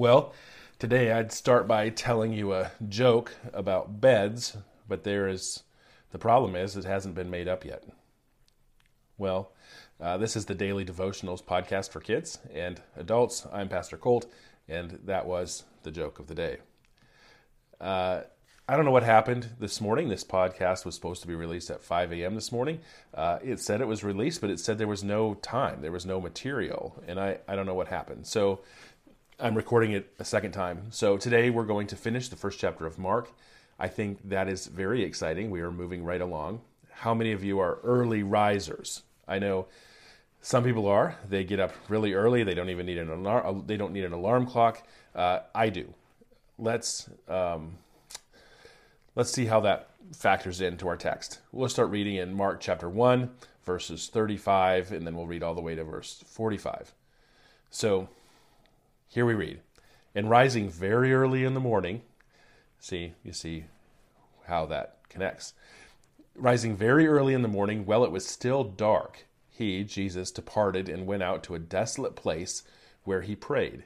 Well, today I'd start by telling you a joke about beds, but there is the problem is it hasn't been made up yet. Well, uh, this is the Daily Devotionals podcast for kids and adults. I'm Pastor Colt, and that was the joke of the day. Uh, I don't know what happened this morning. This podcast was supposed to be released at 5 a.m. this morning. Uh, it said it was released, but it said there was no time, there was no material, and I, I don't know what happened. So I'm recording it a second time. So today we're going to finish the first chapter of Mark. I think that is very exciting. We are moving right along. How many of you are early risers? I know some people are. They get up really early. They don't even need an alarm. They don't need an alarm clock. Uh, I do. Let's um, let's see how that factors into our text. We'll start reading in Mark chapter one, verses 35, and then we'll read all the way to verse 45. So here we read, and rising very early in the morning, see, you see how that connects. Rising very early in the morning, while it was still dark, he, Jesus, departed and went out to a desolate place where he prayed.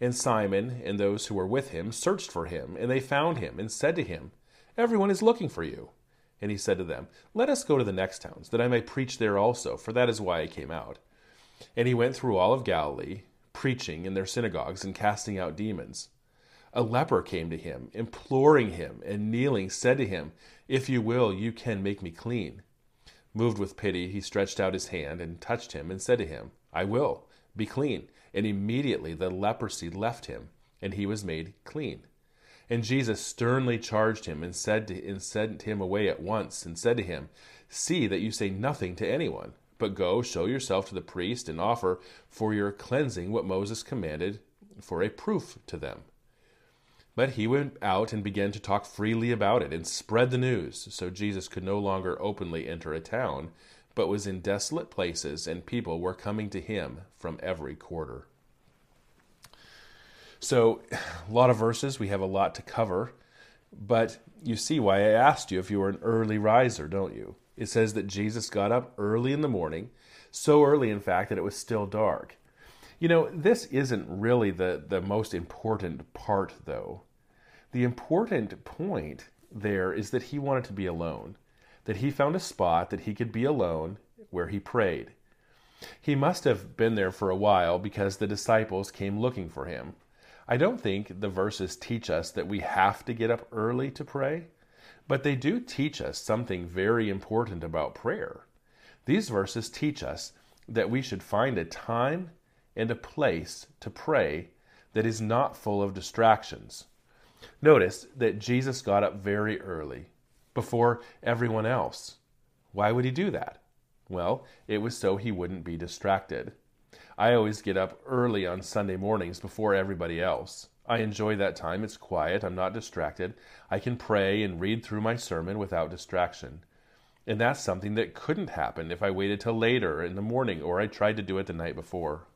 And Simon and those who were with him searched for him, and they found him, and said to him, Everyone is looking for you. And he said to them, Let us go to the next towns, that I may preach there also, for that is why I came out. And he went through all of Galilee preaching in their synagogues and casting out demons. A leper came to him, imploring him, and kneeling said to him, If you will, you can make me clean. Moved with pity, he stretched out his hand and touched him, and said to him, I will, be clean. And immediately the leprosy left him, and he was made clean. And Jesus sternly charged him, and said to, and sent him away at once, and said to him, See that you say nothing to anyone but go, show yourself to the priest, and offer for your cleansing what Moses commanded for a proof to them. But he went out and began to talk freely about it and spread the news. So Jesus could no longer openly enter a town, but was in desolate places, and people were coming to him from every quarter. So, a lot of verses, we have a lot to cover, but you see why I asked you if you were an early riser, don't you? It says that Jesus got up early in the morning, so early, in fact, that it was still dark. You know, this isn't really the, the most important part, though. The important point there is that he wanted to be alone, that he found a spot that he could be alone where he prayed. He must have been there for a while because the disciples came looking for him. I don't think the verses teach us that we have to get up early to pray. But they do teach us something very important about prayer. These verses teach us that we should find a time and a place to pray that is not full of distractions. Notice that Jesus got up very early, before everyone else. Why would he do that? Well, it was so he wouldn't be distracted. I always get up early on Sunday mornings before everybody else. I enjoy that time. It's quiet. I'm not distracted. I can pray and read through my sermon without distraction. And that's something that couldn't happen if I waited till later in the morning or I tried to do it the night before.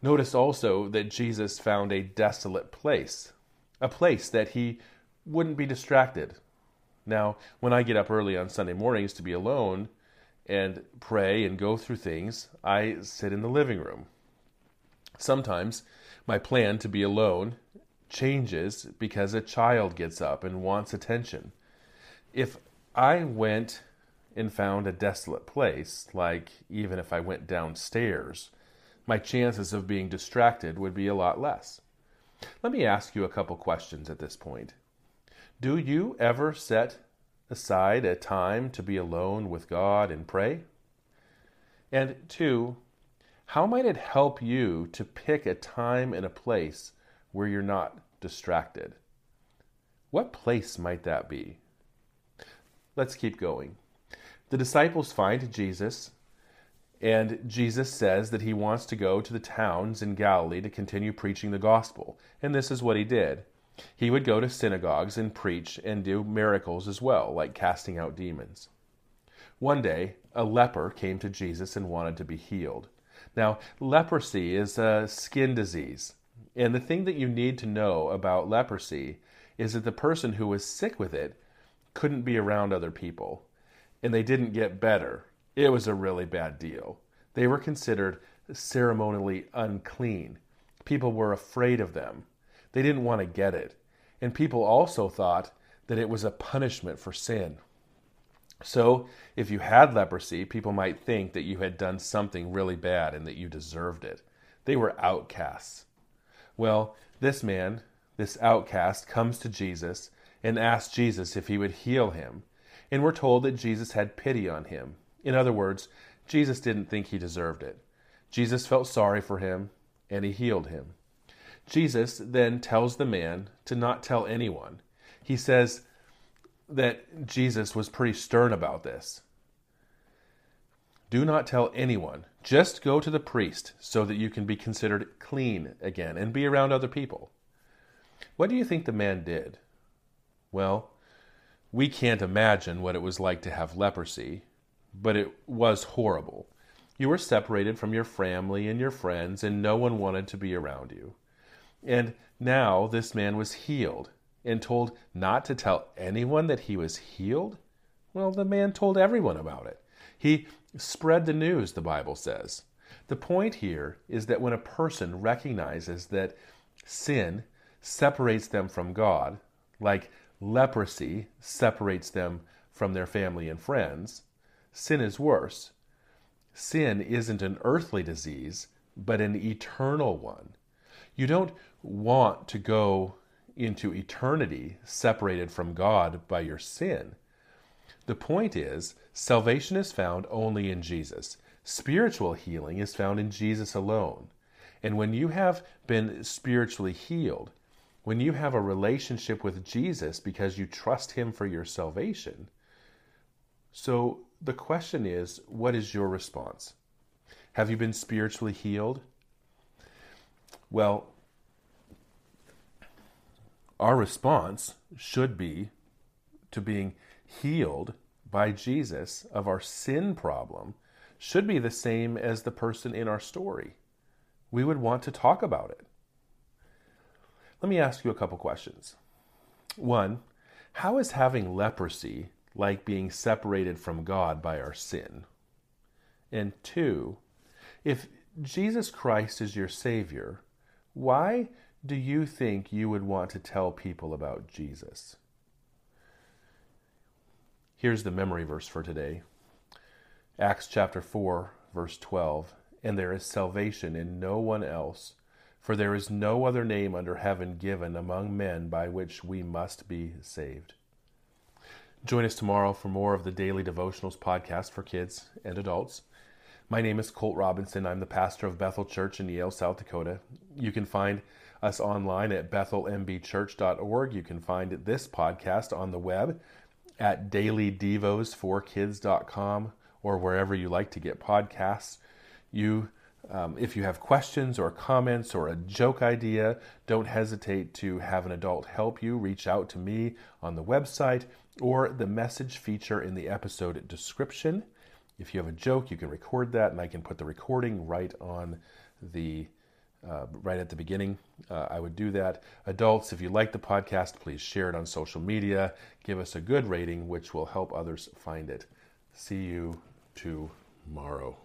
Notice also that Jesus found a desolate place, a place that he wouldn't be distracted. Now, when I get up early on Sunday mornings to be alone and pray and go through things, I sit in the living room. Sometimes my plan to be alone changes because a child gets up and wants attention. If I went and found a desolate place, like even if I went downstairs, my chances of being distracted would be a lot less. Let me ask you a couple questions at this point. Do you ever set aside a time to be alone with God and pray? And two, how might it help you to pick a time and a place where you're not distracted? What place might that be? Let's keep going. The disciples find Jesus, and Jesus says that he wants to go to the towns in Galilee to continue preaching the gospel. And this is what he did. He would go to synagogues and preach and do miracles as well, like casting out demons. One day, a leper came to Jesus and wanted to be healed. Now, leprosy is a skin disease. And the thing that you need to know about leprosy is that the person who was sick with it couldn't be around other people. And they didn't get better. It was a really bad deal. They were considered ceremonially unclean. People were afraid of them. They didn't want to get it. And people also thought that it was a punishment for sin. So, if you had leprosy, people might think that you had done something really bad and that you deserved it. They were outcasts. Well, this man, this outcast, comes to Jesus and asks Jesus if he would heal him. And we're told that Jesus had pity on him. In other words, Jesus didn't think he deserved it. Jesus felt sorry for him and he healed him. Jesus then tells the man to not tell anyone. He says that Jesus was pretty stern about this. Do not tell anyone. Just go to the priest so that you can be considered clean again and be around other people. What do you think the man did? Well, we can't imagine what it was like to have leprosy, but it was horrible. You were separated from your family and your friends, and no one wanted to be around you. And now this man was healed and told not to tell anyone that he was healed. Well, the man told everyone about it. He spread the news, the Bible says. The point here is that when a person recognizes that sin separates them from God, like leprosy separates them from their family and friends, sin is worse sin isn't an earthly disease, but an eternal one. You don't want to go into eternity separated from God by your sin. The point is, salvation is found only in Jesus. Spiritual healing is found in Jesus alone. And when you have been spiritually healed, when you have a relationship with Jesus because you trust Him for your salvation, so the question is what is your response? Have you been spiritually healed? Well, our response should be to being healed by Jesus of our sin problem, should be the same as the person in our story. We would want to talk about it. Let me ask you a couple questions. One, how is having leprosy like being separated from God by our sin. And two, if Jesus Christ is your Savior, why do you think you would want to tell people about Jesus? Here's the memory verse for today Acts chapter 4, verse 12. And there is salvation in no one else, for there is no other name under heaven given among men by which we must be saved. Join us tomorrow for more of the Daily Devotionals podcast for kids and adults. My name is Colt Robinson. I'm the pastor of Bethel Church in Yale, South Dakota. You can find us online at bethelmbchurch.org. You can find this podcast on the web at dailydevos4kids.com or wherever you like to get podcasts. You um, if you have questions or comments or a joke idea, don't hesitate to have an adult help you. Reach out to me on the website or the message feature in the episode description. If you have a joke, you can record that, and I can put the recording right on the uh, right at the beginning. Uh, I would do that. Adults, if you like the podcast, please share it on social media. Give us a good rating, which will help others find it. See you tomorrow.